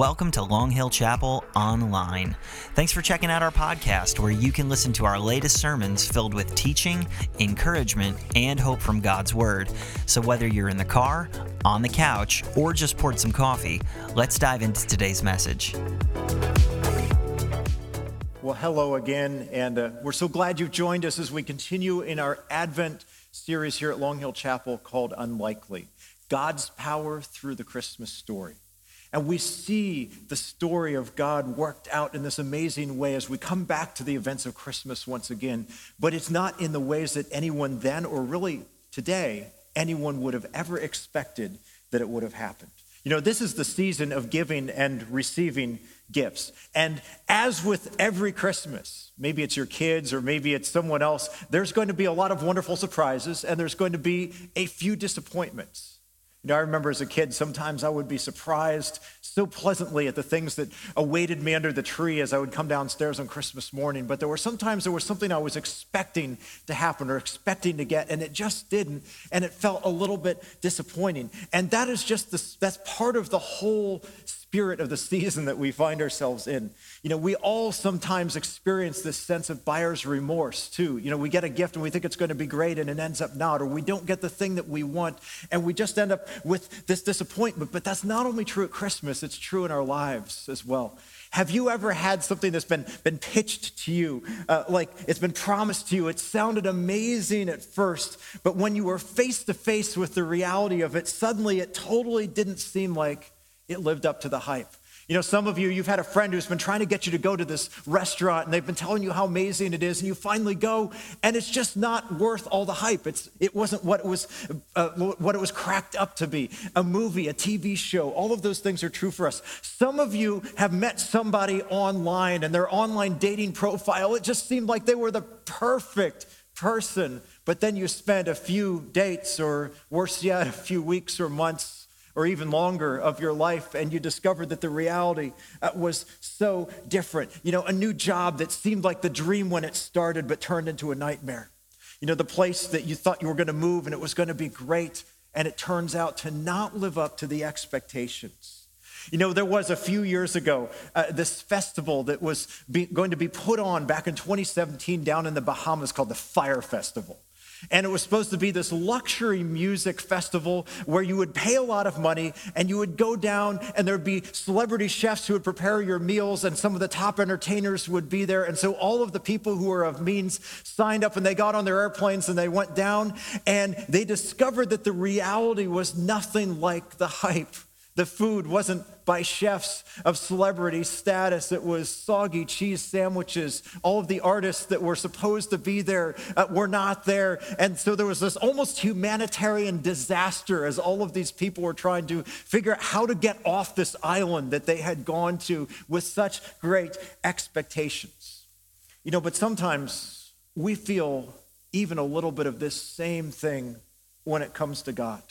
Welcome to Long Hill Chapel Online. Thanks for checking out our podcast, where you can listen to our latest sermons filled with teaching, encouragement, and hope from God's Word. So, whether you're in the car, on the couch, or just poured some coffee, let's dive into today's message. Well, hello again, and uh, we're so glad you've joined us as we continue in our Advent series here at Long Hill Chapel called Unlikely God's Power Through the Christmas Story. And we see the story of God worked out in this amazing way as we come back to the events of Christmas once again. But it's not in the ways that anyone then, or really today, anyone would have ever expected that it would have happened. You know, this is the season of giving and receiving gifts. And as with every Christmas, maybe it's your kids or maybe it's someone else, there's going to be a lot of wonderful surprises and there's going to be a few disappointments. You know, I remember as a kid, sometimes I would be surprised so pleasantly at the things that awaited me under the tree as I would come downstairs on Christmas morning. But there were sometimes there was something I was expecting to happen or expecting to get, and it just didn't. And it felt a little bit disappointing. And that is just the, that's part of the whole spirit of the season that we find ourselves in. You know, we all sometimes experience this sense of buyer's remorse too. You know, we get a gift and we think it's going to be great and it ends up not, or we don't get the thing that we want and we just end up with this disappointment. But that's not only true at Christmas, it's true in our lives as well. Have you ever had something that's been, been pitched to you, uh, like it's been promised to you? It sounded amazing at first, but when you were face to face with the reality of it, suddenly it totally didn't seem like it lived up to the hype. You know, some of you, you've had a friend who's been trying to get you to go to this restaurant and they've been telling you how amazing it is, and you finally go, and it's just not worth all the hype. It's, it wasn't what it, was, uh, what it was cracked up to be a movie, a TV show. All of those things are true for us. Some of you have met somebody online and their online dating profile, it just seemed like they were the perfect person, but then you spent a few dates, or worse yet, a few weeks or months or even longer of your life, and you discovered that the reality uh, was so different. You know, a new job that seemed like the dream when it started, but turned into a nightmare. You know, the place that you thought you were going to move and it was going to be great, and it turns out to not live up to the expectations. You know, there was a few years ago uh, this festival that was be, going to be put on back in 2017 down in the Bahamas called the Fyre Festival. And it was supposed to be this luxury music festival where you would pay a lot of money and you would go down and there'd be celebrity chefs who would prepare your meals and some of the top entertainers would be there. And so all of the people who were of means signed up and they got on their airplanes and they went down and they discovered that the reality was nothing like the hype. The food wasn't by chefs of celebrity status. It was soggy cheese sandwiches. All of the artists that were supposed to be there uh, were not there. And so there was this almost humanitarian disaster as all of these people were trying to figure out how to get off this island that they had gone to with such great expectations. You know, but sometimes we feel even a little bit of this same thing when it comes to God.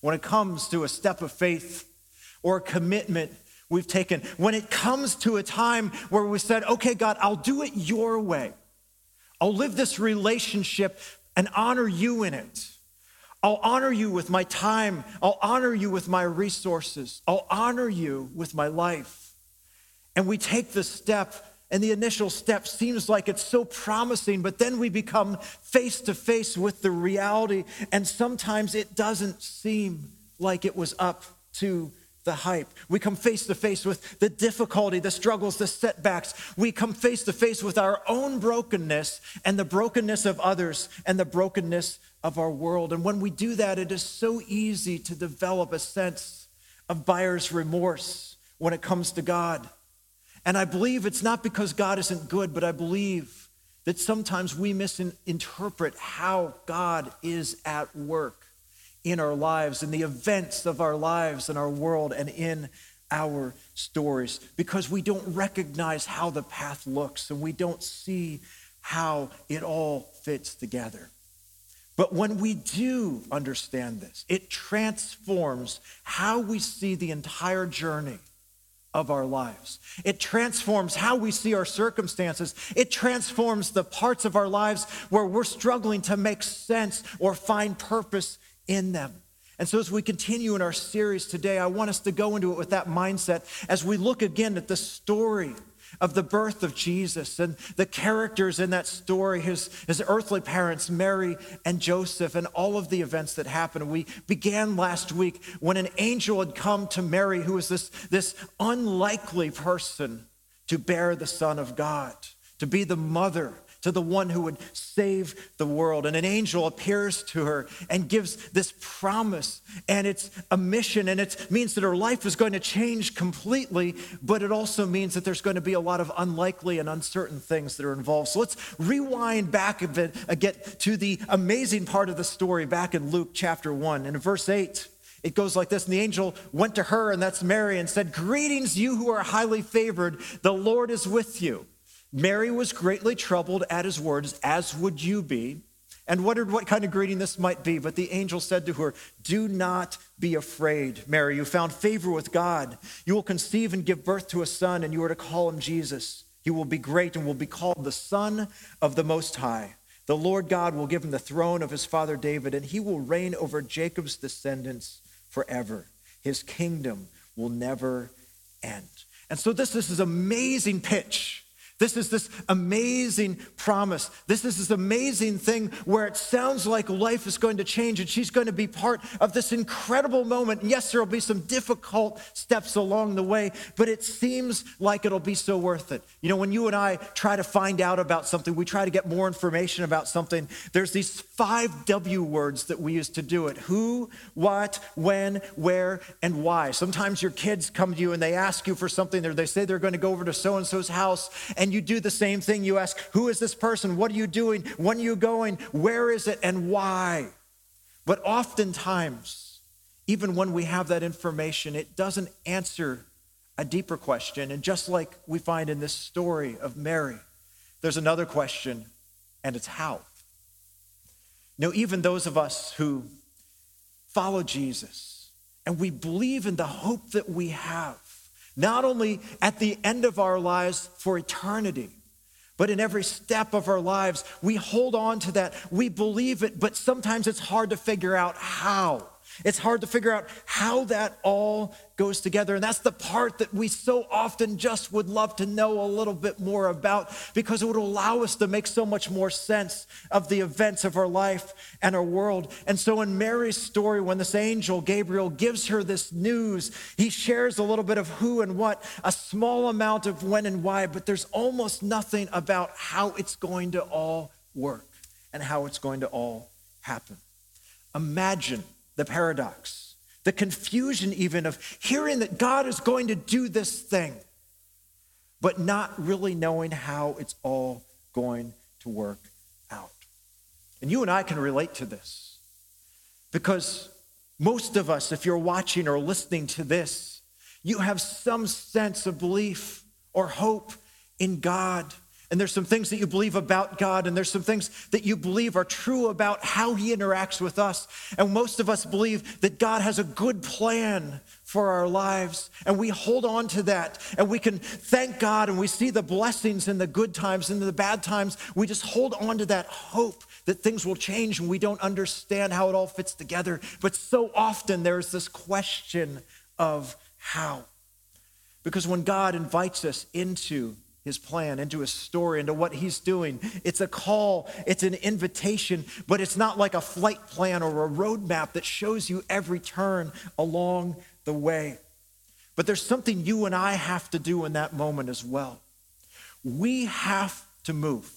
When it comes to a step of faith or a commitment we've taken, when it comes to a time where we said, okay, God, I'll do it your way. I'll live this relationship and honor you in it. I'll honor you with my time. I'll honor you with my resources. I'll honor you with my life. And we take the step, and the initial step seems like it's so promising, but then we become face to face with the reality, and sometimes it doesn't seem like it was up to the hype. We come face to face with the difficulty, the struggles, the setbacks. We come face to face with our own brokenness and the brokenness of others and the brokenness of our world. And when we do that, it is so easy to develop a sense of buyer's remorse when it comes to God. And I believe it's not because God isn't good, but I believe that sometimes we misinterpret how God is at work in our lives, in the events of our lives, in our world, and in our stories because we don't recognize how the path looks and we don't see how it all fits together. But when we do understand this, it transforms how we see the entire journey of our lives. It transforms how we see our circumstances. It transforms the parts of our lives where we're struggling to make sense or find purpose in them. And so, as we continue in our series today, I want us to go into it with that mindset as we look again at the story of the birth of Jesus and the characters in that story, his, his earthly parents, Mary and Joseph, and all of the events that happened. We began last week when an angel had come to Mary, who was this, this unlikely person to bear the Son of God, to be the mother to the one who would save the world. And an angel appears to her and gives this promise. And it's a mission, and it means that her life is going to change completely, but it also means that there's going to be a lot of unlikely and uncertain things that are involved. So let's rewind back a bit, uh, get to the amazing part of the story back in Luke chapter 1. And in verse 8, it goes like this And the angel went to her, and that's Mary, and said, Greetings, you who are highly favored, the Lord is with you. Mary was greatly troubled at his words, as would you be, and wondered what kind of greeting this might be. But the angel said to her, Do not be afraid, Mary. You found favor with God. You will conceive and give birth to a son, and you are to call him Jesus. He will be great and will be called the Son of the Most High. The Lord God will give him the throne of his father David, and he will reign over Jacob's descendants forever. His kingdom will never end. And so, this, this is amazing pitch this is this amazing promise. This is this amazing thing where it sounds like life is going to change and she's going to be part of this incredible moment. And yes, there will be some difficult steps along the way, but it seems like it'll be so worth it. You know, when you and I try to find out about something, we try to get more information about something, there's these five W words that we use to do it who, what, when, where, and why. Sometimes your kids come to you and they ask you for something, or they say they're going to go over to so and so's house. And and you do the same thing. You ask, Who is this person? What are you doing? When are you going? Where is it? And why? But oftentimes, even when we have that information, it doesn't answer a deeper question. And just like we find in this story of Mary, there's another question, and it's how. Now, even those of us who follow Jesus and we believe in the hope that we have, not only at the end of our lives for eternity, but in every step of our lives. We hold on to that, we believe it, but sometimes it's hard to figure out how. It's hard to figure out how that all goes together. And that's the part that we so often just would love to know a little bit more about because it would allow us to make so much more sense of the events of our life and our world. And so in Mary's story, when this angel, Gabriel, gives her this news, he shares a little bit of who and what, a small amount of when and why, but there's almost nothing about how it's going to all work and how it's going to all happen. Imagine the paradox, the confusion even of hearing that God is going to do this thing, but not really knowing how it's all going to work out. And you and I can relate to this because most of us, if you're watching or listening to this, you have some sense of belief or hope in God and there's some things that you believe about God, and there's some things that you believe are true about how He interacts with us. And most of us believe that God has a good plan for our lives, and we hold on to that, and we can thank God, and we see the blessings in the good times and the bad times. We just hold on to that hope that things will change, and we don't understand how it all fits together. But so often there's this question of how. Because when God invites us into his plan, into his story, into what he's doing. It's a call, it's an invitation, but it's not like a flight plan or a roadmap that shows you every turn along the way. But there's something you and I have to do in that moment as well. We have to move.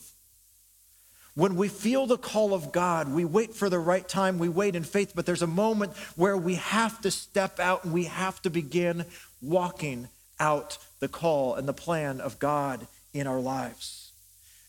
When we feel the call of God, we wait for the right time, we wait in faith, but there's a moment where we have to step out and we have to begin walking out the call and the plan of God in our lives.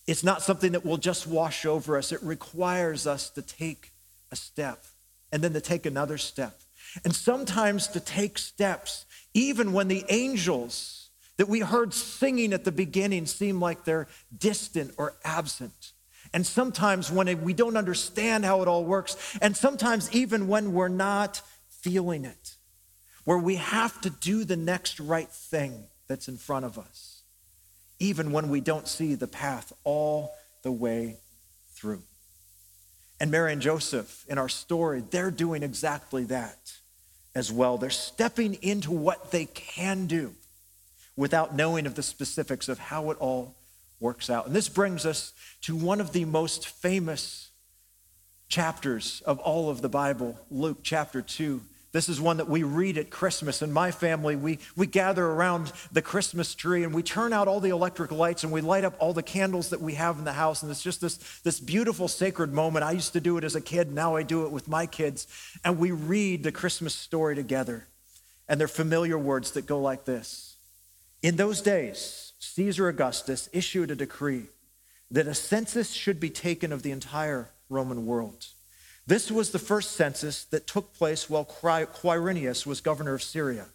It's not something that will just wash over us, it requires us to take a step and then to take another step. And sometimes to take steps, even when the angels that we heard singing at the beginning seem like they're distant or absent. And sometimes when we don't understand how it all works, and sometimes even when we're not feeling it where we have to do the next right thing that's in front of us, even when we don't see the path all the way through. And Mary and Joseph in our story, they're doing exactly that as well. They're stepping into what they can do without knowing of the specifics of how it all works out. And this brings us to one of the most famous chapters of all of the Bible, Luke chapter 2. This is one that we read at Christmas. In my family, we, we gather around the Christmas tree and we turn out all the electric lights and we light up all the candles that we have in the house. And it's just this, this beautiful sacred moment. I used to do it as a kid, now I do it with my kids. And we read the Christmas story together. And they're familiar words that go like this In those days, Caesar Augustus issued a decree that a census should be taken of the entire Roman world. This was the first census that took place while Quirinius was governor of Syria.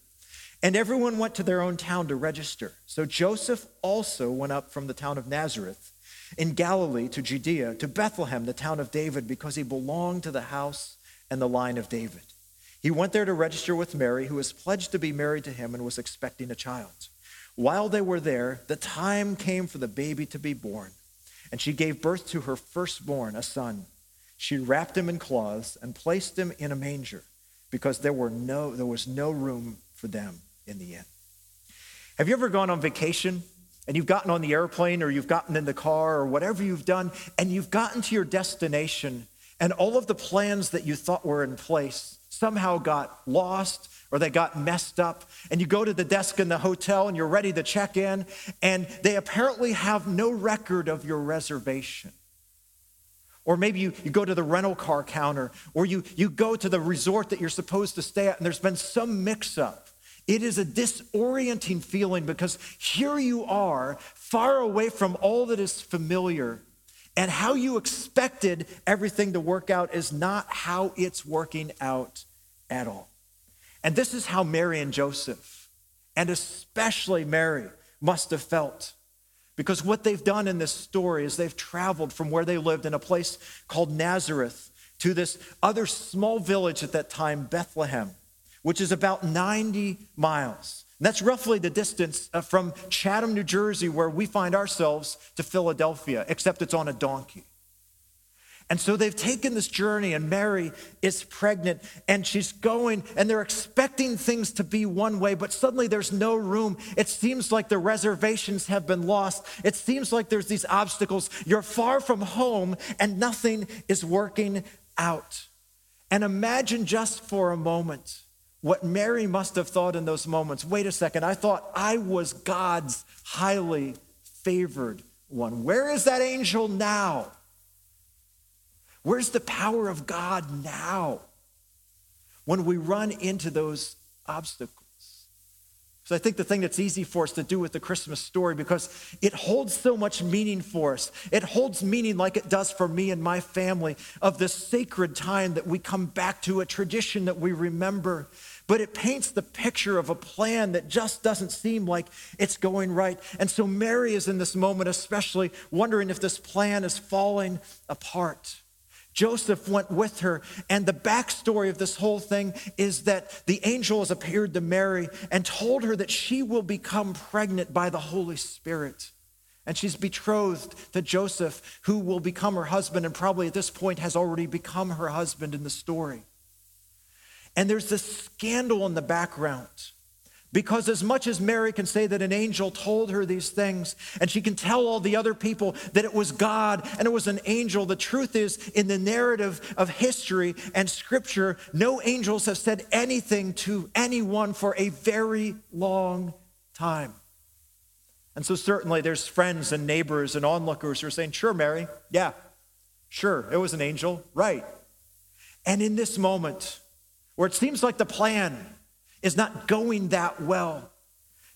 And everyone went to their own town to register. So Joseph also went up from the town of Nazareth in Galilee to Judea, to Bethlehem, the town of David, because he belonged to the house and the line of David. He went there to register with Mary, who was pledged to be married to him and was expecting a child. While they were there, the time came for the baby to be born, and she gave birth to her firstborn, a son. She wrapped him in cloths and placed him in a manger because there, were no, there was no room for them in the inn. Have you ever gone on vacation and you've gotten on the airplane or you've gotten in the car or whatever you've done and you've gotten to your destination and all of the plans that you thought were in place somehow got lost or they got messed up and you go to the desk in the hotel and you're ready to check in and they apparently have no record of your reservation or maybe you, you go to the rental car counter, or you, you go to the resort that you're supposed to stay at, and there's been some mix up. It is a disorienting feeling because here you are, far away from all that is familiar, and how you expected everything to work out is not how it's working out at all. And this is how Mary and Joseph, and especially Mary, must have felt. Because what they've done in this story is they've traveled from where they lived in a place called Nazareth to this other small village at that time, Bethlehem, which is about 90 miles. And that's roughly the distance uh, from Chatham, New Jersey, where we find ourselves, to Philadelphia, except it's on a donkey. And so they've taken this journey, and Mary is pregnant, and she's going, and they're expecting things to be one way, but suddenly there's no room. It seems like the reservations have been lost. It seems like there's these obstacles. You're far from home, and nothing is working out. And imagine just for a moment what Mary must have thought in those moments. Wait a second, I thought I was God's highly favored one. Where is that angel now? Where's the power of God now when we run into those obstacles? So I think the thing that's easy for us to do with the Christmas story because it holds so much meaning for us. It holds meaning like it does for me and my family of this sacred time that we come back to, a tradition that we remember. But it paints the picture of a plan that just doesn't seem like it's going right. And so Mary is in this moment, especially wondering if this plan is falling apart. Joseph went with her. And the backstory of this whole thing is that the angel has appeared to Mary and told her that she will become pregnant by the Holy Spirit. And she's betrothed to Joseph, who will become her husband, and probably at this point has already become her husband in the story. And there's this scandal in the background because as much as Mary can say that an angel told her these things, and she can tell all the other people that it was God and it was an angel, the truth is, in the narrative of history and scripture, no angels have said anything to anyone for a very long time. And so, certainly, there's friends and neighbors and onlookers who are saying, Sure, Mary, yeah, sure, it was an angel, right. And in this moment, where it seems like the plan is not going that well.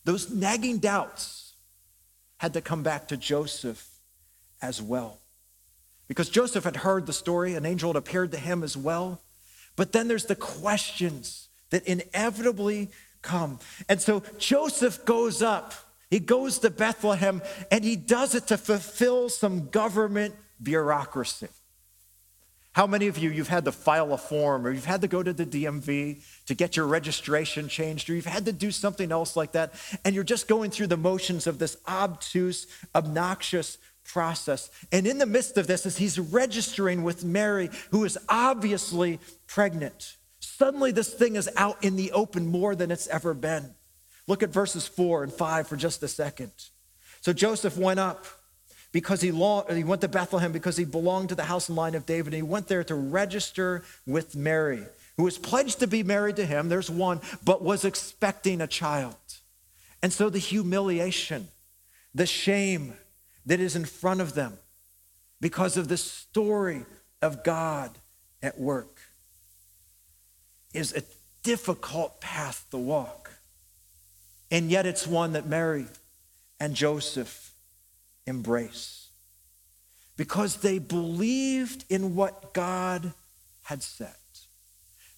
Those nagging doubts had to come back to Joseph as well. Because Joseph had heard the story, an angel had appeared to him as well. But then there's the questions that inevitably come. And so Joseph goes up, he goes to Bethlehem, and he does it to fulfill some government bureaucracy. How many of you, you've had to file a form or you've had to go to the DMV to get your registration changed or you've had to do something else like that and you're just going through the motions of this obtuse, obnoxious process. And in the midst of this, as he's registering with Mary, who is obviously pregnant, suddenly this thing is out in the open more than it's ever been. Look at verses four and five for just a second. So Joseph went up because he, he went to Bethlehem because he belonged to the house and line of David. And he went there to register with Mary, who was pledged to be married to him. There's one, but was expecting a child. And so the humiliation, the shame that is in front of them because of the story of God at work is a difficult path to walk. And yet it's one that Mary and Joseph embrace because they believed in what God had said.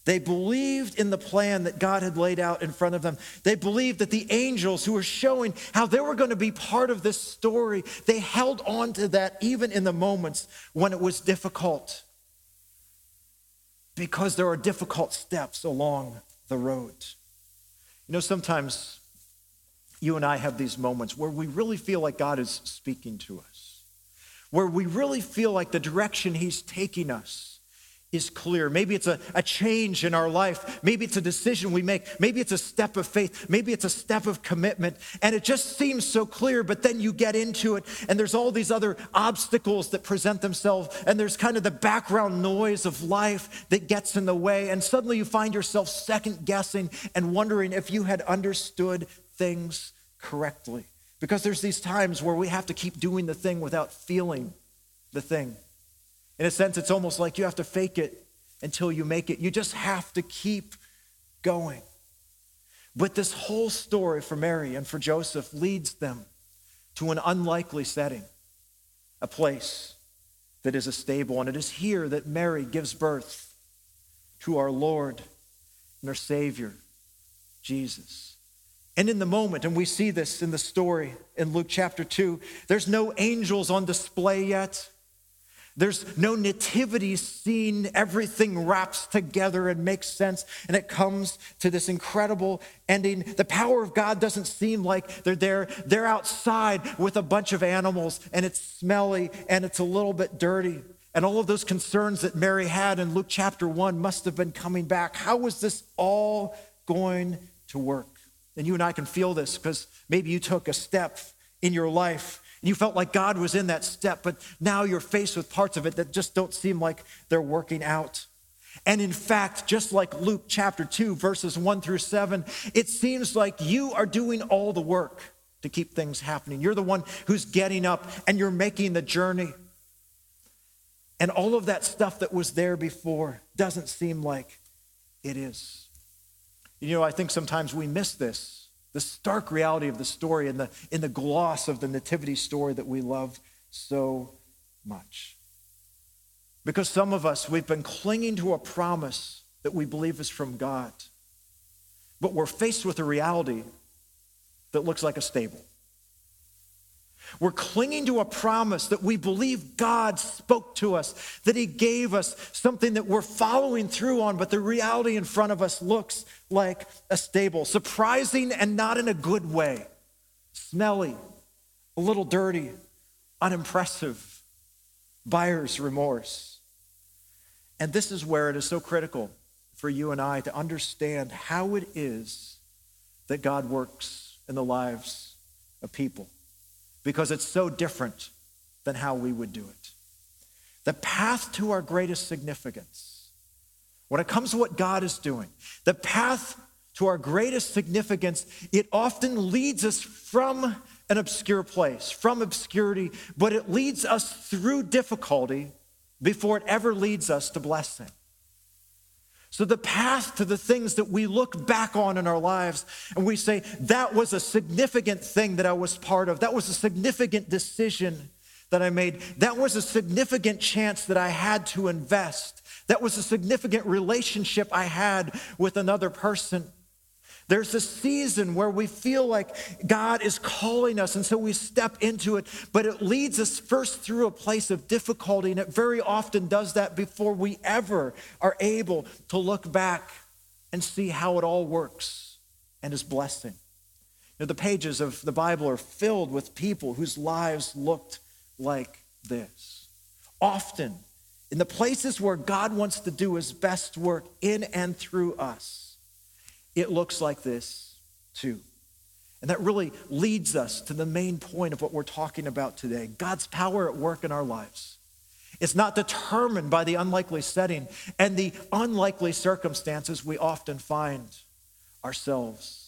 They believed in the plan that God had laid out in front of them. They believed that the angels who were showing how they were going to be part of this story, they held on to that even in the moments when it was difficult. Because there are difficult steps along the road. You know, sometimes you and I have these moments where we really feel like God is speaking to us, where we really feel like the direction He's taking us is clear. Maybe it's a, a change in our life. Maybe it's a decision we make. Maybe it's a step of faith. Maybe it's a step of commitment. And it just seems so clear, but then you get into it, and there's all these other obstacles that present themselves, and there's kind of the background noise of life that gets in the way. And suddenly you find yourself second guessing and wondering if you had understood things correctly. Because there's these times where we have to keep doing the thing without feeling the thing. In a sense, it's almost like you have to fake it until you make it. You just have to keep going. But this whole story for Mary and for Joseph leads them to an unlikely setting, a place that is a stable. And it is here that Mary gives birth to our Lord and our Savior, Jesus. And in the moment, and we see this in the story in Luke chapter 2, there's no angels on display yet. There's no nativity scene. Everything wraps together and makes sense. And it comes to this incredible ending. The power of God doesn't seem like they're there. They're outside with a bunch of animals and it's smelly and it's a little bit dirty. And all of those concerns that Mary had in Luke chapter 1 must have been coming back. How was this all going to work? And you and I can feel this because maybe you took a step in your life and you felt like God was in that step, but now you're faced with parts of it that just don't seem like they're working out. And in fact, just like Luke chapter 2, verses 1 through 7, it seems like you are doing all the work to keep things happening. You're the one who's getting up and you're making the journey. And all of that stuff that was there before doesn't seem like it is. You know, I think sometimes we miss this the stark reality of the story and the, in the gloss of the nativity story that we love so much. Because some of us, we've been clinging to a promise that we believe is from God, but we're faced with a reality that looks like a stable. We're clinging to a promise that we believe God spoke to us, that He gave us something that we're following through on, but the reality in front of us looks like a stable. Surprising and not in a good way. Smelly, a little dirty, unimpressive, buyer's remorse. And this is where it is so critical for you and I to understand how it is that God works in the lives of people because it's so different than how we would do it. The path to our greatest significance, when it comes to what God is doing, the path to our greatest significance, it often leads us from an obscure place, from obscurity, but it leads us through difficulty before it ever leads us to blessing. So, the path to the things that we look back on in our lives and we say, that was a significant thing that I was part of, that was a significant decision that I made, that was a significant chance that I had to invest, that was a significant relationship I had with another person. There's a season where we feel like God is calling us, and so we step into it, but it leads us first through a place of difficulty, and it very often does that before we ever are able to look back and see how it all works and is blessing. You know, the pages of the Bible are filled with people whose lives looked like this. Often, in the places where God wants to do his best work in and through us, it looks like this too. And that really leads us to the main point of what we're talking about today God's power at work in our lives. It's not determined by the unlikely setting and the unlikely circumstances we often find ourselves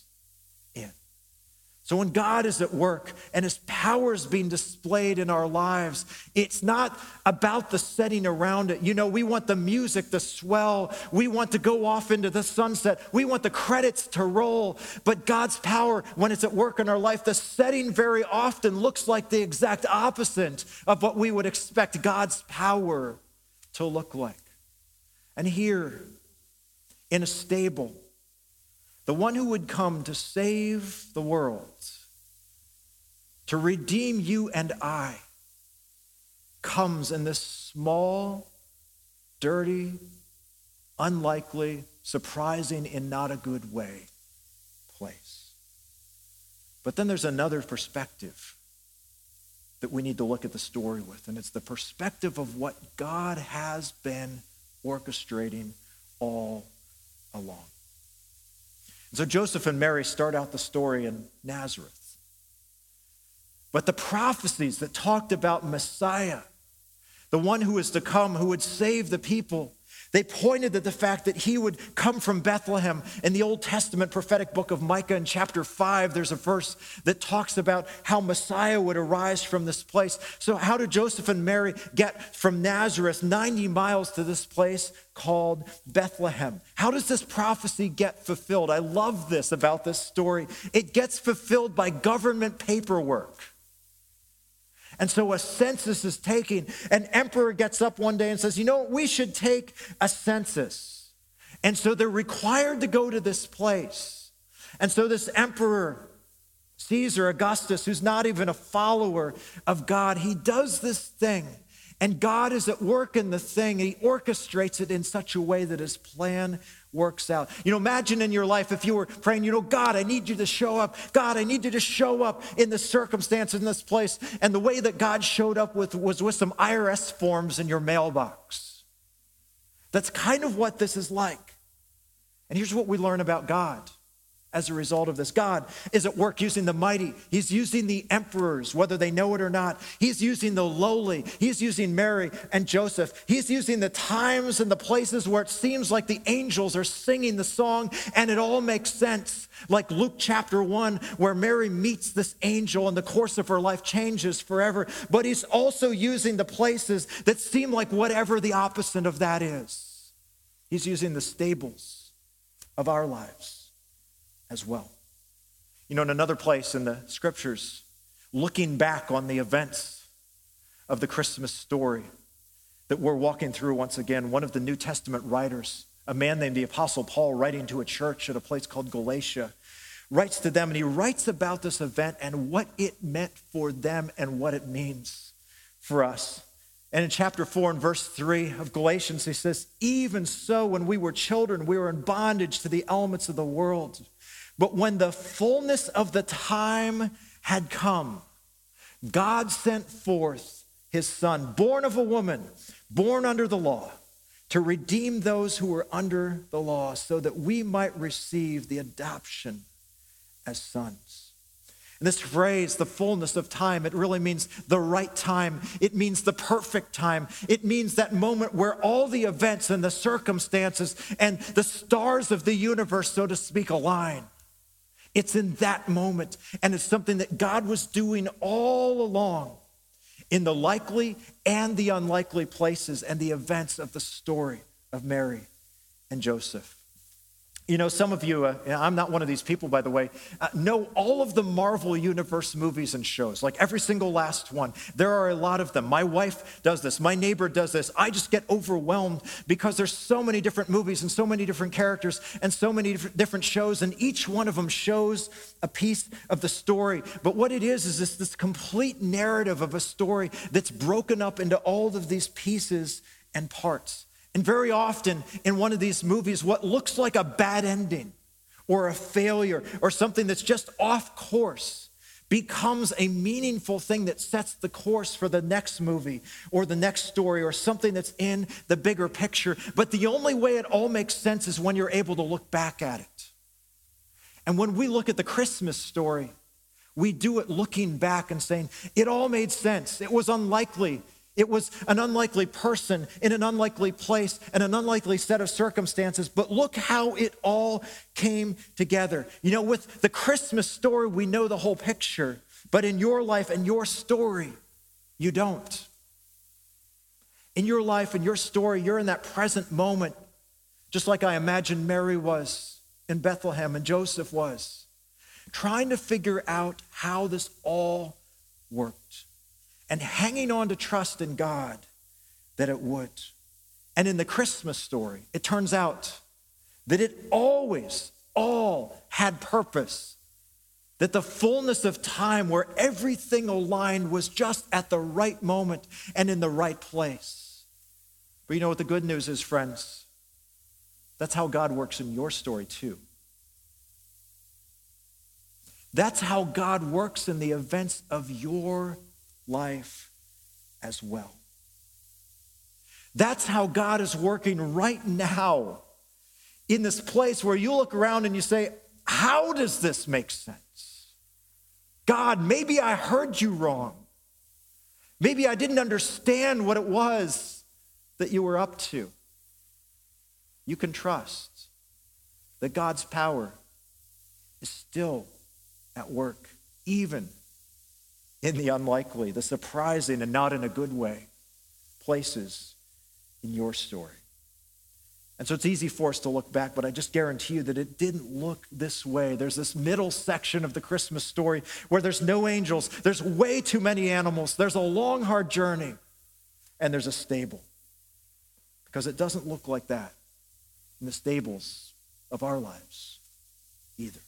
so when God is at work and his power is being displayed in our lives, it's not about the setting around it. You know, we want the music to swell. We want to go off into the sunset. We want the credits to roll. But God's power, when it's at work in our life, the setting very often looks like the exact opposite of what we would expect God's power to look like. And here, in a stable, the one who would come to save the world, to redeem you and I, comes in this small, dirty, unlikely, surprising in not a good way place. But then there's another perspective that we need to look at the story with, and it's the perspective of what God has been orchestrating all along. So Joseph and Mary start out the story in Nazareth. But the prophecies that talked about Messiah, the one who is to come, who would save the people, they pointed to the fact that he would come from Bethlehem. In the Old Testament prophetic book of Micah, in chapter 5, there's a verse that talks about how Messiah would arise from this place. So, how did Joseph and Mary get from Nazareth 90 miles to this place called Bethlehem? How does this prophecy get fulfilled? I love this about this story. It gets fulfilled by government paperwork. And so a census is taken. An emperor gets up one day and says, You know, we should take a census. And so they're required to go to this place. And so this emperor, Caesar Augustus, who's not even a follower of God, he does this thing. And God is at work in the thing. He orchestrates it in such a way that his plan works out. You know, imagine in your life if you were praying, you know, God, I need you to show up. God, I need you to show up in this circumstance in this place. And the way that God showed up with was with some IRS forms in your mailbox. That's kind of what this is like. And here's what we learn about God as a result of this. God is at work using the mighty. He's using the emperors, whether they know it or not. He's using the lowly. He's using Mary and Joseph. He's using the times and the places where it seems like the angels are singing the song and it all makes sense. Like Luke chapter 1, where Mary meets this angel and the course of her life changes forever. But he's also using the places that seem like whatever the opposite of that is. He's using the stables of our lives as well. You know, in another place in the scriptures, looking back on the events of the Christmas story that we're walking through once again, one of the New Testament writers, a man named the Apostle Paul, writing to a church at a place called Galatia, writes to them and he writes about this event and what it meant for them and what it means for us. And in chapter 4 and verse 3 of Galatians, he says, Even so, when we were children, we were in bondage to the elements of the world. But when the fullness of the time had come, God sent forth his son, born of a woman, born under the law, to redeem those who were under the law, so that we might receive the adoption as sons. And this phrase, the fullness of time, it really means the right time. It means the perfect time. It means that moment where all the events and the circumstances and the stars of the universe, so to speak, align. It's in that moment. And it's something that God was doing all along in the likely and the unlikely places and the events of the story of Mary and Joseph. You know, some of you, uh, I'm not one of these people, by the way, uh, know all of the Marvel Universe movies and shows, like every single last one. There are a lot of them. My wife does this, my neighbor does this. I just get overwhelmed because there's so many different movies and so many different characters and so many different shows, and each one of them shows a piece of the story. But what it is, is this, this complete narrative of a story that's broken up into all of these pieces and parts. And very often in one of these movies, what looks like a bad ending or a failure or something that's just off course becomes a meaningful thing that sets the course for the next movie or the next story or something that's in the bigger picture. But the only way it all makes sense is when you're able to look back at it. And when we look at the Christmas story, we do it looking back and saying, it all made sense. It was unlikely. It was an unlikely person in an unlikely place and an unlikely set of circumstances, but look how it all came together. You know, with the Christmas story, we know the whole picture, but in your life and your story, you don't. In your life and your story, you're in that present moment, just like I imagine Mary was in Bethlehem and Joseph was, trying to figure out how this all worked and hanging on to trust in God that it would. And in the Christmas story, it turns out that it always all had purpose. That the fullness of time where everything aligned was just at the right moment and in the right place. But you know what the good news is, friends? That's how God works in your story, too. That's how God works in the events of your life as well. That's how God is working right now in this place where you look around and you say, How does this make sense? God, maybe I heard you wrong. Maybe I didn't understand what it was that you were up to. You can trust that God's power is still at work, even in the unlikely, the surprising, and not in a good way places in your story. And so it's easy for us to look back, but I just guarantee you that it didn't look this way. There's this middle section of the Christmas story where there's no angels, there's way too many animals, there's a long, hard journey, and there's a stable. Because it doesn't look like that in the stables of our lives either.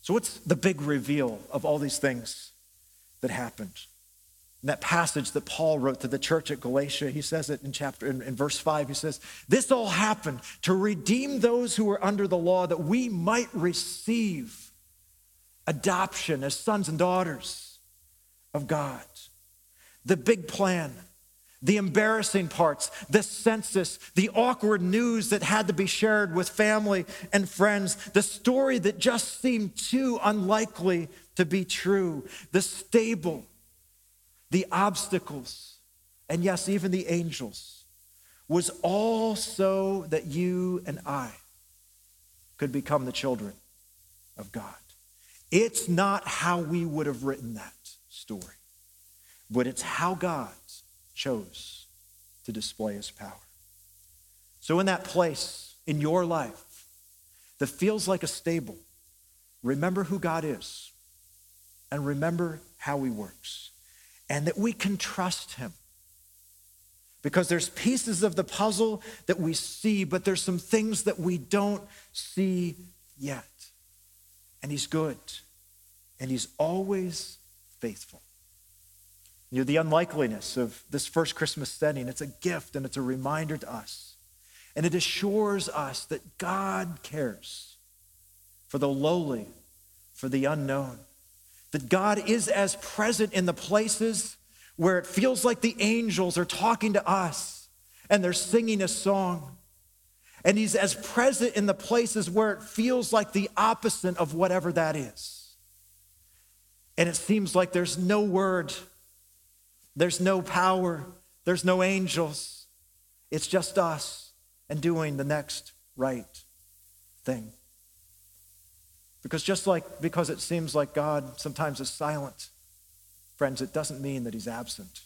So, what's the big reveal of all these things that happened. In that passage that Paul wrote to the church at Galatia, he says it in chapter in, in verse 5. He says, This all happened to redeem those who were under the law, that we might receive adoption as sons and daughters of God. The big plan, the embarrassing parts, the census, the awkward news that had to be shared with family and friends, the story that just seemed too unlikely to be true, the stable, the obstacles, and yes, even the angels, was all so that you and I could become the children of God. It's not how we would have written that story, but it's how God chose to display his power. So, in that place in your life that feels like a stable, remember who God is and remember how he works and that we can trust him. Because there's pieces of the puzzle that we see, but there's some things that we don't see yet. And he's good, and he's always faithful. You know, the unlikeliness of this first Christmas setting, it's a gift and it's a reminder to us. And it assures us that God cares for the lowly, for the unknown, that God is as present in the places where it feels like the angels are talking to us and they're singing a song. And He's as present in the places where it feels like the opposite of whatever that is. And it seems like there's no word, there's no power, there's no angels. It's just us and doing the next right thing. Because just like because it seems like God sometimes is silent, friends, it doesn't mean that he's absent.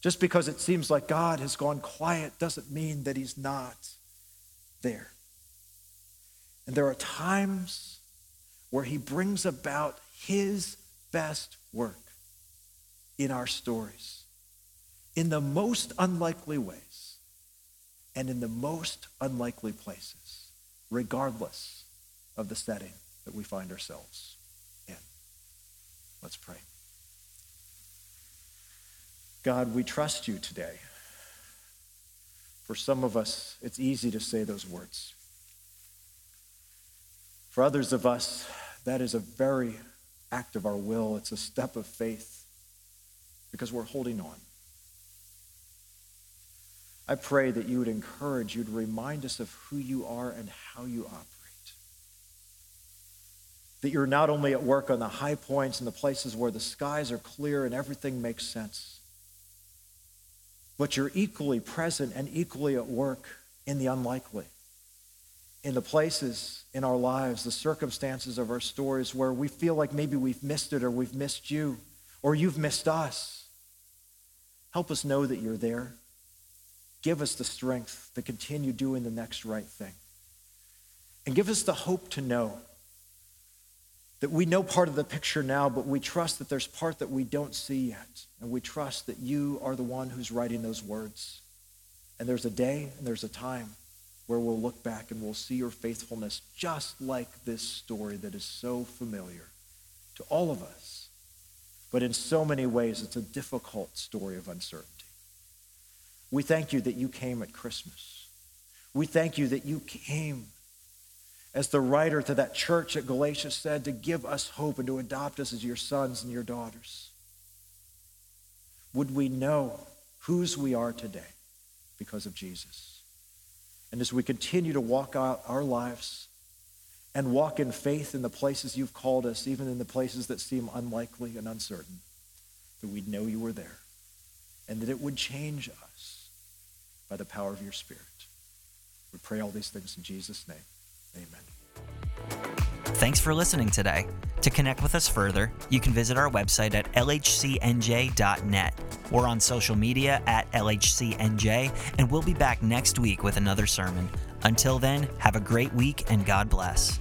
Just because it seems like God has gone quiet doesn't mean that he's not there. And there are times where he brings about his best work in our stories in the most unlikely ways and in the most unlikely places, regardless of the setting that we find ourselves in. Let's pray. God, we trust you today. For some of us, it's easy to say those words. For others of us, that is a very, act of our will, it's a step of faith because we're holding on. I pray that you would encourage, you'd remind us of who you are and how you operate. That you're not only at work on the high points and the places where the skies are clear and everything makes sense, but you're equally present and equally at work in the unlikely, in the places in our lives, the circumstances of our stories where we feel like maybe we've missed it or we've missed you or you've missed us. Help us know that you're there. Give us the strength to continue doing the next right thing. And give us the hope to know that we know part of the picture now, but we trust that there's part that we don't see yet. And we trust that you are the one who's writing those words. And there's a day and there's a time where we'll look back and we'll see your faithfulness just like this story that is so familiar to all of us. But in so many ways, it's a difficult story of uncertainty. We thank you that you came at Christmas. We thank you that you came, as the writer to that church at Galatia said, to give us hope and to adopt us as your sons and your daughters. Would we know whose we are today because of Jesus? And as we continue to walk out our lives and walk in faith in the places you've called us, even in the places that seem unlikely and uncertain, that we'd know you were there and that it would change us by the power of your Spirit. We pray all these things in Jesus' name. Amen. Thanks for listening today. To connect with us further, you can visit our website at lhcnj.net. We're on social media at lhcnj, and we'll be back next week with another sermon. Until then, have a great week and God bless.